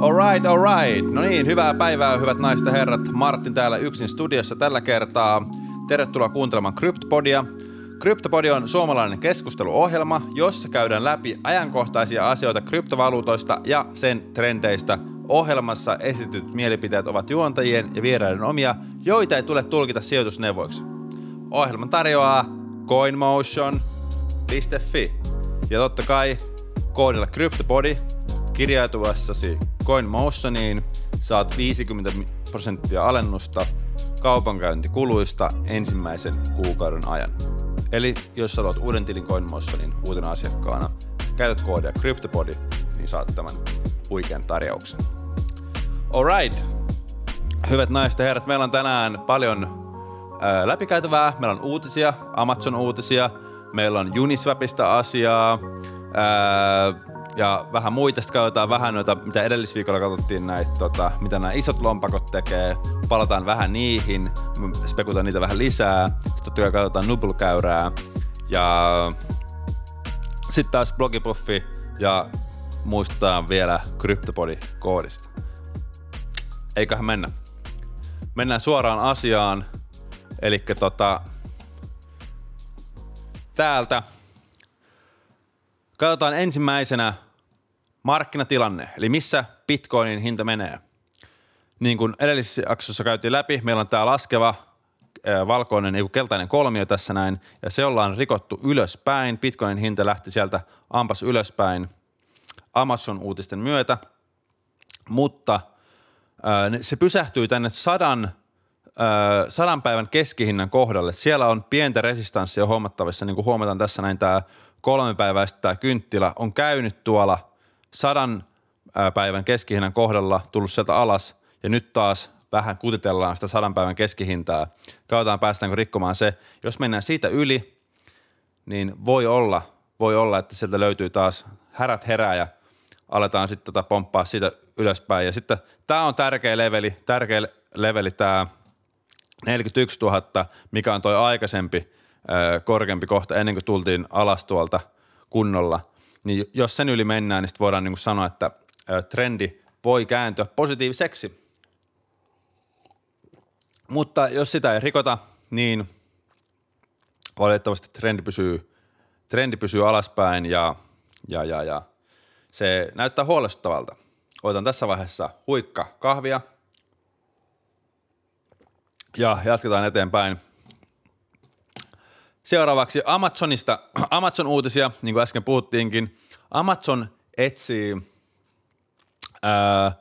Alright, alright. No niin, hyvää päivää, hyvät naiset ja herrat. Martin täällä yksin studiossa tällä kertaa. Tervetuloa kuuntelemaan Cryptopodia. Cryptopodi on suomalainen keskusteluohjelma, jossa käydään läpi ajankohtaisia asioita kryptovaluutoista ja sen trendeistä. Ohjelmassa esitetyt mielipiteet ovat juontajien ja vieraiden omia, joita ei tule tulkita sijoitusneuvoiksi. Ohjelman tarjoaa coinmotion.fi ja totta kai koodilla CryptoPodi kirjautuessasi CoinMotioniin saat 50 prosenttia alennusta kaupankäyntikuluista ensimmäisen kuukauden ajan. Eli jos haluat uuden tilin CoinMotionin uutena asiakkaana, käytät koodia CryptoPodi, niin saat tämän huikean tarjouksen. Alright, hyvät naiset ja herrat, meillä on tänään paljon ää, läpikäytävää. Meillä on uutisia, Amazon-uutisia, meillä on Uniswapista asiaa, ää, ja vähän muita. Sitten katsotaan vähän noita, mitä edellisviikolla katsottiin näitä, tota, mitä nämä isot lompakot tekee. Palataan vähän niihin, spekutaan niitä vähän lisää. Sitten totta kai katsotaan Nubble-käyrää. Ja sitten taas blogipuffi ja muistetaan vielä CryptoPodi-koodista. Eiköhän mennä. Mennään suoraan asiaan. Eli tota, täältä Katsotaan ensimmäisenä markkinatilanne, eli missä bitcoinin hinta menee. Niin kuin edellisessä jaksossa käytiin läpi, meillä on tämä laskeva valkoinen, ei keltainen kolmio tässä näin, ja se ollaan rikottu ylöspäin. Bitcoinin hinta lähti sieltä ampas ylöspäin Amazon-uutisten myötä, mutta se pysähtyy tänne sadan, sadan päivän keskihinnan kohdalle. Siellä on pientä resistanssia huomattavissa, niin kuin huomataan tässä näin tämä kolme päivää sitten tämä kynttilä on käynyt tuolla sadan päivän keskihinnan kohdalla, tullut sieltä alas ja nyt taas vähän kutitellaan sitä sadan päivän keskihintaa. Katsotaan päästäänkö rikkomaan se. Jos mennään siitä yli, niin voi olla, voi olla, että sieltä löytyy taas härät herää ja aletaan sitten tota pomppaa siitä ylöspäin. Ja sitten tämä on tärkeä leveli, tärkeä leveli tämä 41 000, mikä on toi aikaisempi korkeampi kohta ennen kuin tultiin alas tuolta kunnolla, niin jos sen yli mennään, niin sitten voidaan niin sanoa, että trendi voi kääntyä positiiviseksi. Mutta jos sitä ei rikota, niin valitettavasti trendi pysyy, trendi pysyy alaspäin ja, ja, ja, ja se näyttää huolestuttavalta. Otan tässä vaiheessa huikka kahvia ja jatketaan eteenpäin. Seuraavaksi Amazonista, Amazon-uutisia, niin kuin äsken puhuttiinkin. Amazon etsii ää,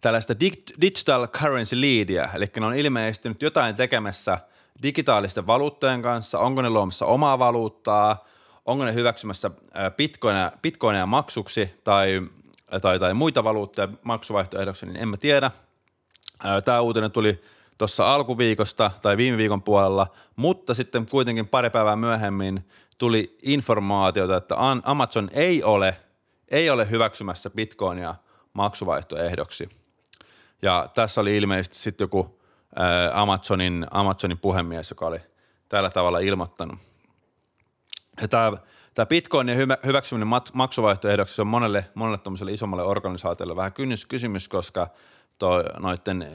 tällaista digital currency leadia, eli ne on ilmeisesti jotain tekemässä digitaalisten valuuttojen kanssa, onko ne luomassa omaa valuuttaa, onko ne hyväksymässä bitcoinia, bitcoinia maksuksi tai, tai, tai muita valuuttoja maksuvaihtoehdoksi, niin en mä tiedä. Tämä uutinen tuli tuossa alkuviikosta tai viime viikon puolella, mutta sitten kuitenkin pari päivää myöhemmin tuli informaatiota, että Amazon ei ole, ei ole hyväksymässä bitcoinia maksuvaihtoehdoksi. Ja tässä oli ilmeisesti sitten joku Amazonin, Amazonin puhemies, joka oli tällä tavalla ilmoittanut. Ja tämä, tämä bitcoinin hyväksyminen maksuvaihtoehdoksi on monelle, monelle isommalle organisaatiolle vähän kysymys, koska toi, noiden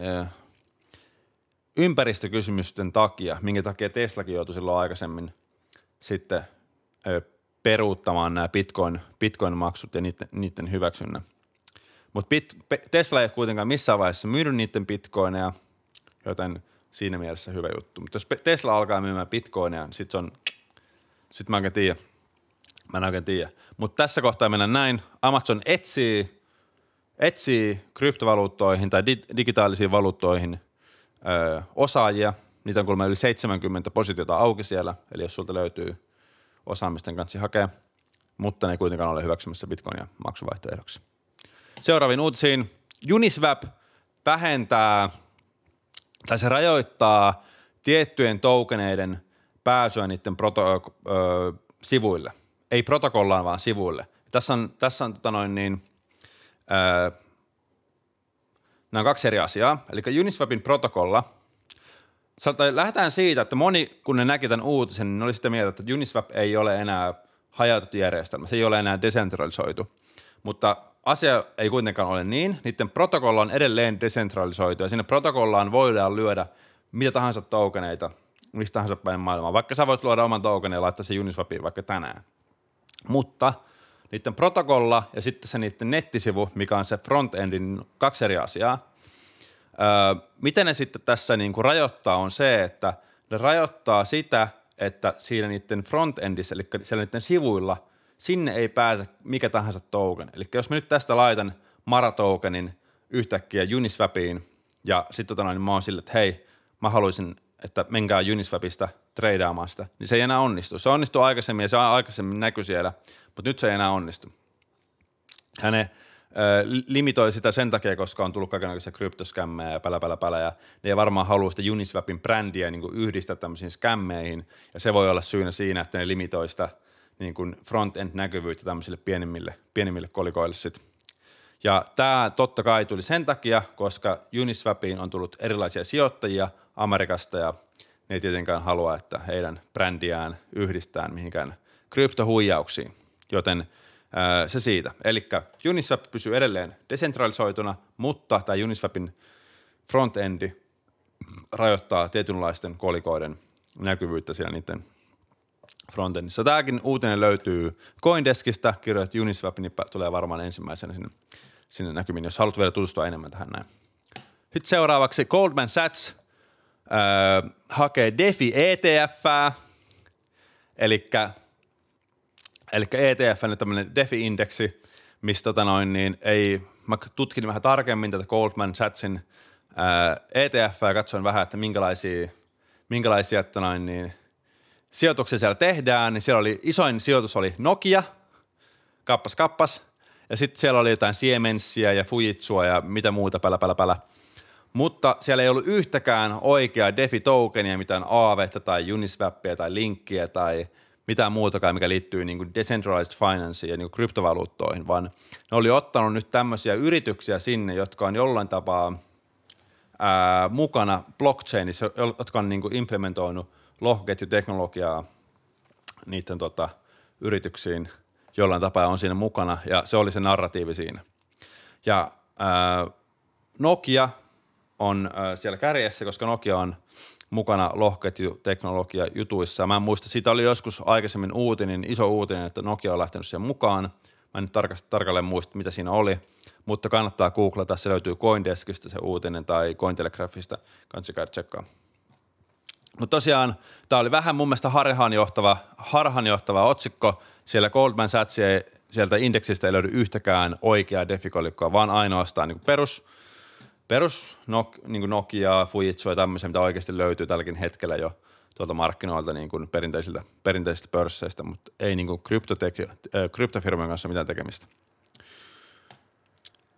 ympäristökysymysten takia, minkä takia Teslakin joutui silloin aikaisemmin sitten peruuttamaan nämä Bitcoin, Bitcoin-maksut ja niiden, niiden hyväksynnän. Mutta Tesla ei ole kuitenkaan missään vaiheessa myynyt niiden bitcoineja, joten siinä mielessä hyvä juttu. Mutta jos Tesla alkaa myymään bitcoineja, niin sitten on, sit mä en tiedä. Mä en oikein tiedä. Mutta tässä kohtaa mennään näin. Amazon etsii, etsii kryptovaluuttoihin tai di- digitaalisiin valuuttoihin ö, osaajia. Niitä on kuulemma yli 70 positiota auki siellä, eli jos sulta löytyy osaamisten kanssa hakea, mutta ne ei kuitenkaan ole hyväksymässä bitcoinia maksuvaihtoehdoksi. Seuraaviin uutisiin. Uniswap vähentää tai se rajoittaa tiettyjen tokeneiden pääsyä niiden proto, ö, sivuille. Ei protokollaan, vaan sivuille. Tässä on, tässä on tota noin niin, ö, Nämä on kaksi eri asiaa. Eli Uniswapin protokolla, lähdetään siitä, että moni, kun ne näki tämän uutisen, niin oli sitä mieltä, että Uniswap ei ole enää hajautettu järjestelmä, se ei ole enää decentralisoitu. Mutta asia ei kuitenkaan ole niin. Niiden protokolla on edelleen desentralisoitu ja sinne protokollaan voidaan lyödä mitä tahansa tokeneita mistä tahansa päin maailmaa. Vaikka sä voit luoda oman tokenin ja laittaa se Uniswapiin vaikka tänään. Mutta niiden protokolla ja sitten se niiden nettisivu, mikä on se frontendin kaksi eri asiaa. Öö, miten ne sitten tässä niin kuin rajoittaa on se, että ne rajoittaa sitä, että siinä niiden frontendissä, eli siellä niiden sivuilla, sinne ei pääse mikä tahansa token. Eli jos mä nyt tästä laitan Mara-tokenin yhtäkkiä Uniswapiin ja sitten tota mä oon sille, että hei, mä haluaisin, että menkää Uniswapista treidaamaan sitä, niin se ei enää onnistu. Se onnistuu aikaisemmin ja se aikaisemmin näkyy siellä, mutta nyt se ei enää onnistu. Hänen limitoi sitä sen takia, koska on tullut kaikenlaisia kryptoskämmejä ja pälä, pälä, pälä, ja ne ei varmaan halua sitä Uniswapin brändiä niin yhdistää tämmöisiin skämmeihin, ja se voi olla syynä siinä, että ne limitoi sitä niin kuin front-end-näkyvyyttä tämmöisille pienimmille, pienimmille kolikoille sit. Ja tämä totta kai tuli sen takia, koska Uniswapiin on tullut erilaisia sijoittajia Amerikasta, ja ne ei tietenkään halua, että heidän brändiään yhdistään mihinkään kryptohuijauksiin, joten – se siitä. Eli Uniswap pysyy edelleen desentralisoituna, mutta tämä Uniswapin frontendi rajoittaa tietynlaisten kolikoiden näkyvyyttä siellä niiden frontendissa. Tämäkin uutinen löytyy Coindeskista, kirjoit Uniswap, niin tulee varmaan ensimmäisenä sinne, sinne näkymiin, jos haluat vielä tutustua enemmän tähän näin. Sitten seuraavaksi Goldman Sachs äh, hakee DeFi ETF, eli Eli ETF on tämmöinen DeFi-indeksi, mistä tota noin, niin ei, mä tutkin vähän tarkemmin tätä Goldman Sachsin ETF ja katsoin vähän, että minkälaisia, minkälaisia että noin, niin, sijoituksia siellä tehdään, niin siellä oli isoin sijoitus oli Nokia, kappas kappas, ja sitten siellä oli jotain Siemensia ja Fujitsua ja mitä muuta pälä pälä pälä. Mutta siellä ei ollut yhtäkään oikeaa DeFi-tokenia, mitään Aavetta tai Uniswappia tai Linkkiä tai mitään muutakaan, mikä liittyy niin kuin decentralized financeen ja niin kuin kryptovaluuttoihin, vaan ne oli ottanut nyt tämmöisiä yrityksiä sinne, jotka on jollain tapaa ää, mukana blockchainissa, jotka on niin kuin implementoinut lohkoketjuteknologiaa niiden tota, yrityksiin jollain tapaa on siinä mukana, ja se oli se narratiivi siinä. Ja ää, Nokia on siellä kärjessä, koska Nokia on – mukana lohketjuteknologia jutuissa. Mä en muista, siitä oli joskus aikaisemmin uutinen, iso uutinen, että Nokia on lähtenyt siihen mukaan. Mä en nyt tarkalleen muista, mitä siinä oli, mutta kannattaa googlata, se löytyy Coindeskista se uutinen tai Cointelegraphista, kannattaa käydä tsekkaa. Mutta tosiaan tämä oli vähän mun mielestä harhaanjohtava, harhaanjohtava otsikko. Siellä Goldman Sachs sieltä indeksistä ei löydy yhtäkään oikeaa defikolikkoa, vaan ainoastaan niin perus – perus niin Nokia, Fujitsu ja tämmöisiä, mitä oikeasti löytyy tälläkin hetkellä jo tuolta markkinoilta niin kuin perinteisiltä, perinteisistä pörsseistä, mutta ei niin kuin äh, kryptofirmojen kanssa mitään tekemistä.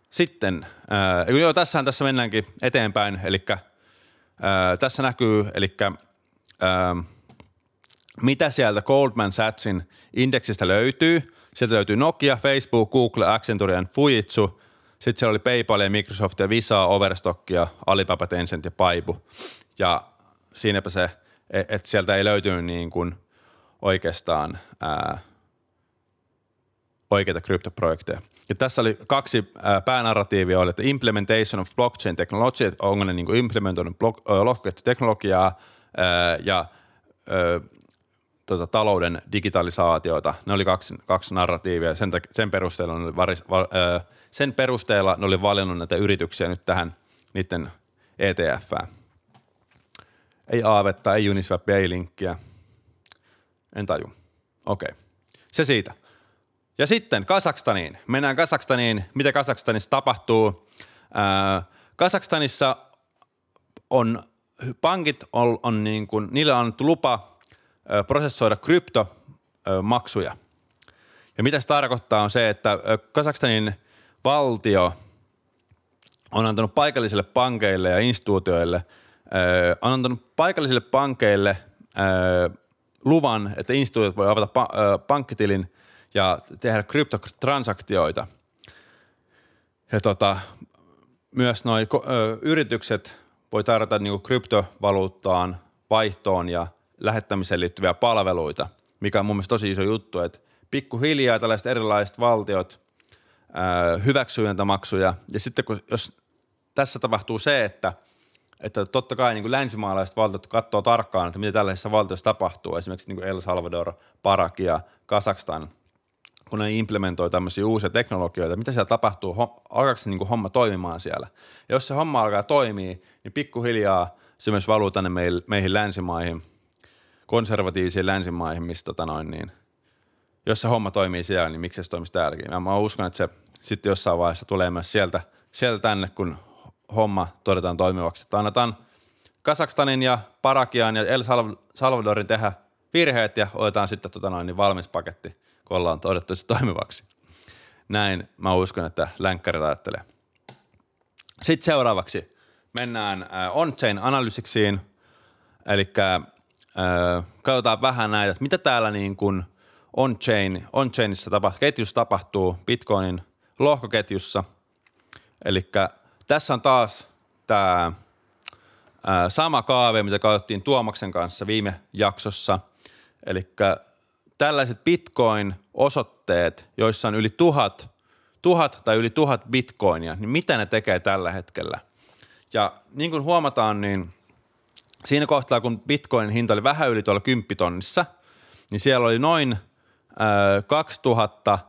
Sitten, äh, joo, tässähän tässä mennäänkin eteenpäin, eli äh, tässä näkyy, eli äh, mitä sieltä Goldman Sachsin indeksistä löytyy. Sieltä löytyy Nokia, Facebook, Google, Accenture ja Fujitsu – sitten siellä oli PayPal ja Microsoft ja Visa, Overstock ja Alibaba, Tencent ja Paibu. Ja siinäpä se, e- että sieltä ei löytynyt niin kuin oikeastaan ää, oikeita kryptoprojekteja. Ja tässä oli kaksi ää, päänarratiivia, oli, että implementation of blockchain technology, että onko ne niin implementoinut lohkoketjuteknologiaa ja ää, tota, talouden digitalisaatiota. Ne oli kaksi, kaksi narratiivia. Sen, sen perusteella oli varis, var, ää, sen perusteella ne oli valinnut näitä yrityksiä nyt tähän niiden etf Ei Aavetta, ei Uniswapia, ei Linkkiä. En taju. Okei. Okay. Se siitä. Ja sitten Kasakstaniin. Mennään Kasakstaniin. Mitä Kasakstanissa tapahtuu? Ää, Kasakstanissa on pankit on, on niin kuin, niille on annettu lupa prosessoida kryptomaksuja. Ja mitä se tarkoittaa on se, että Kasakstanin – valtio on antanut paikallisille pankeille ja instituutioille, on antanut paikallisille pankeille luvan, että instituutiot voi avata pa- pankkitilin ja tehdä kryptotransaktioita. Ja tota, myös noi yritykset voi tarjota niinku kryptovaluuttaan vaihtoon ja lähettämiseen liittyviä palveluita, mikä on mun mielestä tosi iso juttu, että pikkuhiljaa tällaiset erilaiset valtiot – hyväksyjäntämaksuja. Ja sitten kun, jos tässä tapahtuu se, että, että totta kai niin kuin länsimaalaiset valtiot katsoo tarkkaan, että mitä tällaisissa valtioissa tapahtuu, esimerkiksi niin kuin El Salvador, Parak ja Kazakstan, kun ne implementoi tämmöisiä uusia teknologioita, mitä siellä tapahtuu, alkaako se niin kuin homma toimimaan siellä. Ja jos se homma alkaa toimia, niin pikkuhiljaa se myös valuu tänne meihin länsimaihin, konservatiivisiin länsimaihin, mistä tota noin, niin, jos se homma toimii siellä, niin miksi se toimisi täälläkin. Mä uskon, että se sitten jossain vaiheessa tulee myös sieltä, sieltä tänne, kun homma todetaan toimivaksi. Että annetaan Kasakstanin ja Parakian ja El Salvadorin tehdä virheet ja otetaan sitten tota noin, niin valmis paketti, kun ollaan todettu se toimivaksi. Näin mä uskon, että länkkärit ajattelee. Sitten seuraavaksi mennään äh, on-chain analysiksiin, eli äh, katsotaan vähän näitä, mitä täällä niin kuin on-chain, on-chainissa tapahtuu, ketjussa tapahtuu Bitcoinin lohkoketjussa. Eli tässä on taas tämä sama kaave, mitä katsottiin Tuomaksen kanssa viime jaksossa. Eli tällaiset Bitcoin-osoitteet, joissa on yli tuhat, tuhat tai yli tuhat Bitcoinia, niin mitä ne tekee tällä hetkellä? Ja niin kuin huomataan, niin siinä kohtaa, kun Bitcoinin hinta oli vähän yli tuolla kymppitonnissa, niin siellä oli noin äh, 2000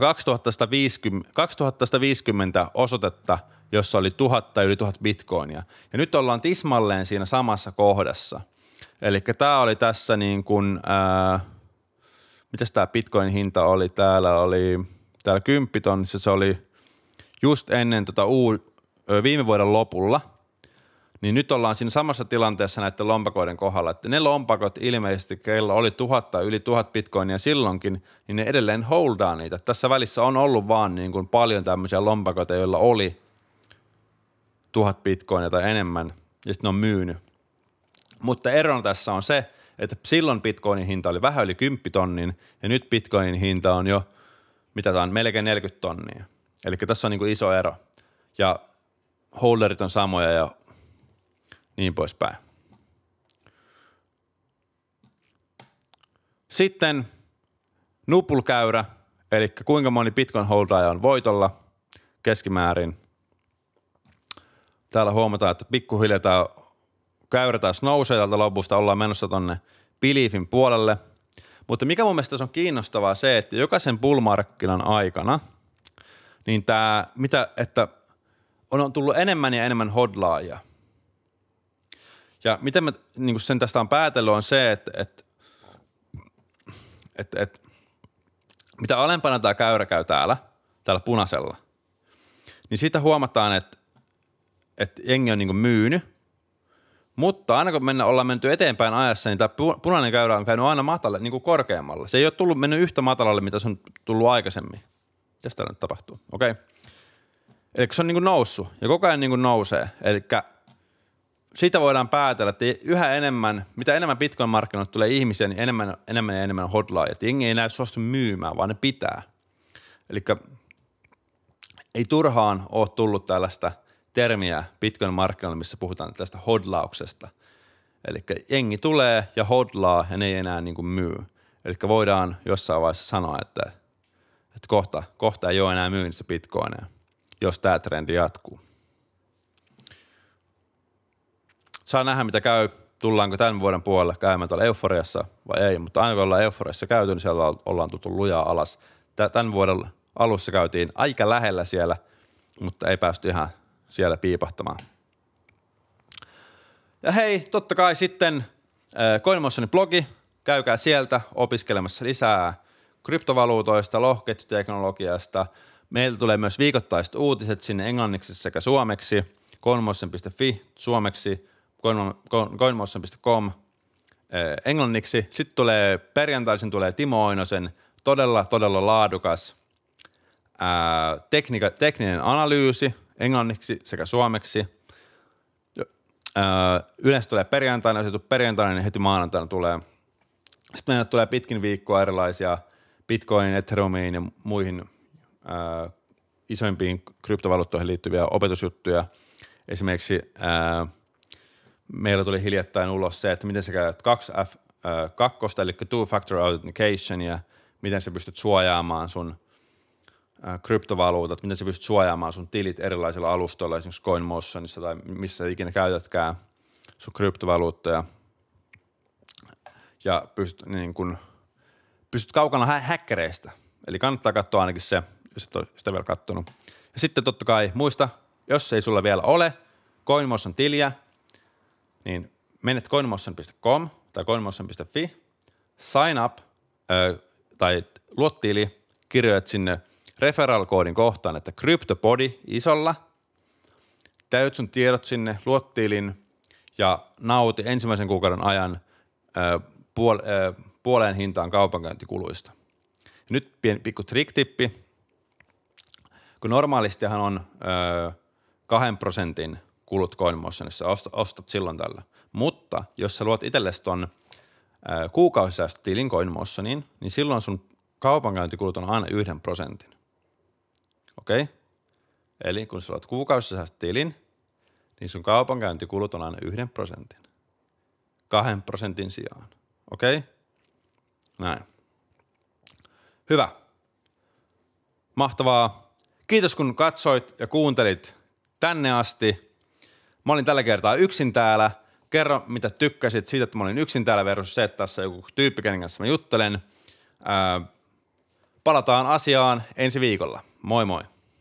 2150, 2150 osoitetta, jossa oli tuhatta yli tuhat bitcoinia. Ja nyt ollaan tismalleen siinä samassa kohdassa. Eli tämä oli tässä niin kuin, ää, mitäs tämä bitcoin hinta oli? Täällä oli, täällä kymppitonnissa se oli just ennen tota uu, viime vuoden lopulla – niin nyt ollaan siinä samassa tilanteessa näiden lompakoiden kohdalla, että ne lompakot ilmeisesti, kello oli tuhatta yli tuhat bitcoinia silloinkin, niin ne edelleen holdaa niitä. Tässä välissä on ollut vaan niin kuin paljon tämmöisiä lompakoita, joilla oli tuhat bitcoinia tai enemmän, ja sitten ne on myynyt. Mutta erona tässä on se, että silloin bitcoinin hinta oli vähän yli 10 tonnin, ja nyt bitcoinin hinta on jo, mitä tämä on, melkein 40 tonnia. Eli tässä on niin kuin iso ero. Ja holderit on samoja ja niin poispäin. Sitten nupulkäyrä, eli kuinka moni Bitcoin holdaja on voitolla keskimäärin. Täällä huomataan, että pikkuhiljaa tämä käyrä taas nousee täältä lopusta, ollaan menossa tonne Beliefin puolelle. Mutta mikä mun mielestä on kiinnostavaa se, että jokaisen bullmarkkinan aikana, niin tämä, mitä, että on tullut enemmän ja enemmän hodlaajia – ja miten mä niin sen tästä on päätellyt on se, että, että, että, että mitä alempana tämä käyrä käy täällä, täällä punaisella, niin siitä huomataan, että, että jengi on niin myynyt, mutta aina kun mennä, ollaan menty eteenpäin ajassa, niin tämä punainen käyrä on käynyt aina matalle, niin kuin korkeammalle. Se ei ole tullut, mennyt yhtä matalalle, mitä se on tullut aikaisemmin. Täällä nyt tapahtuu? Okei. Okay. Eli se on niin kuin noussut ja koko ajan niin kuin nousee. Eli siitä voidaan päätellä, että yhä enemmän, mitä enemmän Bitcoin-markkinoille tulee ihmisiä, niin enemmän, enemmän ja enemmän hodlaajat. Jengi ei näy suostu myymään, vaan ne pitää. Eli ei turhaan ole tullut tällaista termiä Bitcoin-markkinoille, missä puhutaan tästä hodlauksesta. Eli jengi tulee ja hodlaa ja ne ei enää niin kuin myy. Eli voidaan jossain vaiheessa sanoa, että, että kohta, kohta ei ole enää myynnissä bitcoineja, jos tämä trendi jatkuu. Saa nähdä, mitä käy. Tullaanko tämän vuoden puolelle käymään tuolla euforiassa vai ei, mutta aina kun ollaan euforiassa käyty, niin siellä ollaan tultu lujaa alas. Tämän vuoden alussa käytiin aika lähellä siellä, mutta ei päästy ihan siellä piipahtamaan. Ja hei, totta kai sitten äh, CoinMotionin blogi, käykää sieltä opiskelemassa lisää kryptovaluutoista, lohketjuteknologiasta. Meiltä tulee myös viikoittaiset uutiset sinne englanniksi sekä suomeksi, coinmotion.fi suomeksi, coinmotion.com eh, englanniksi. Sitten tulee perjantaisin tulee Timo Oinosen todella, todella laadukas ää, teknika, tekninen analyysi englanniksi sekä suomeksi. Ää, yleensä tulee perjantaina, jos perjantaina, niin heti maanantaina tulee. Sitten meillä tulee pitkin viikkoa erilaisia Bitcoin, Ethereumiin ja muihin ää, isoimpiin kryptovaluuttoihin liittyviä opetusjuttuja. Esimerkiksi ää, meillä tuli hiljattain ulos se, että miten sä käytät 2F, kakkosta, eli two factor authentication ja miten sä pystyt suojaamaan sun kryptovaluutat, miten sä pystyt suojaamaan sun tilit erilaisilla alustoilla, esimerkiksi CoinMotionissa tai missä ikinä käytätkään sun kryptovaluuttoja. Ja pystyt, niin kun, pystyt kaukana hä- häkkäreistä. Eli kannattaa katsoa ainakin se, jos et ole sitä vielä kattonut. Ja sitten totta kai muista, jos ei sulla vielä ole CoinMotion tiliä, niin menet coinmotion.com tai coinmotion.fi, sign up ö, tai luot tili, kirjoit sinne referral-koodin kohtaan, että CryptoPodi isolla, täyt sun tiedot sinne, luot tilin ja nauti ensimmäisen kuukauden ajan ö, puol, ö, puoleen hintaan kaupankäyntikuluista. Ja nyt pieni pikku trick-tippi, kun normaalistihan on ö, kahden prosentin kulut CoinMotionissa, ostat, ostat silloin tällä. Mutta jos sä luot itsellesi ton kuukausisäästötilin CoinMotioniin, niin silloin sun kaupankäyntikulut on aina yhden prosentin. Okei? Okay? Eli kun sä luot kuukausisäästötilin, niin sun kaupankäyntikulut on aina yhden prosentin. Kahden prosentin sijaan. Okei? Okay? Näin. Hyvä. Mahtavaa. Kiitos kun katsoit ja kuuntelit tänne asti. Mä olin tällä kertaa yksin täällä. Kerro, mitä tykkäsit siitä, että mä olin yksin täällä versus se, että tässä joku tyyppi, kenen kanssa mä juttelen. Ää, palataan asiaan ensi viikolla. Moi moi.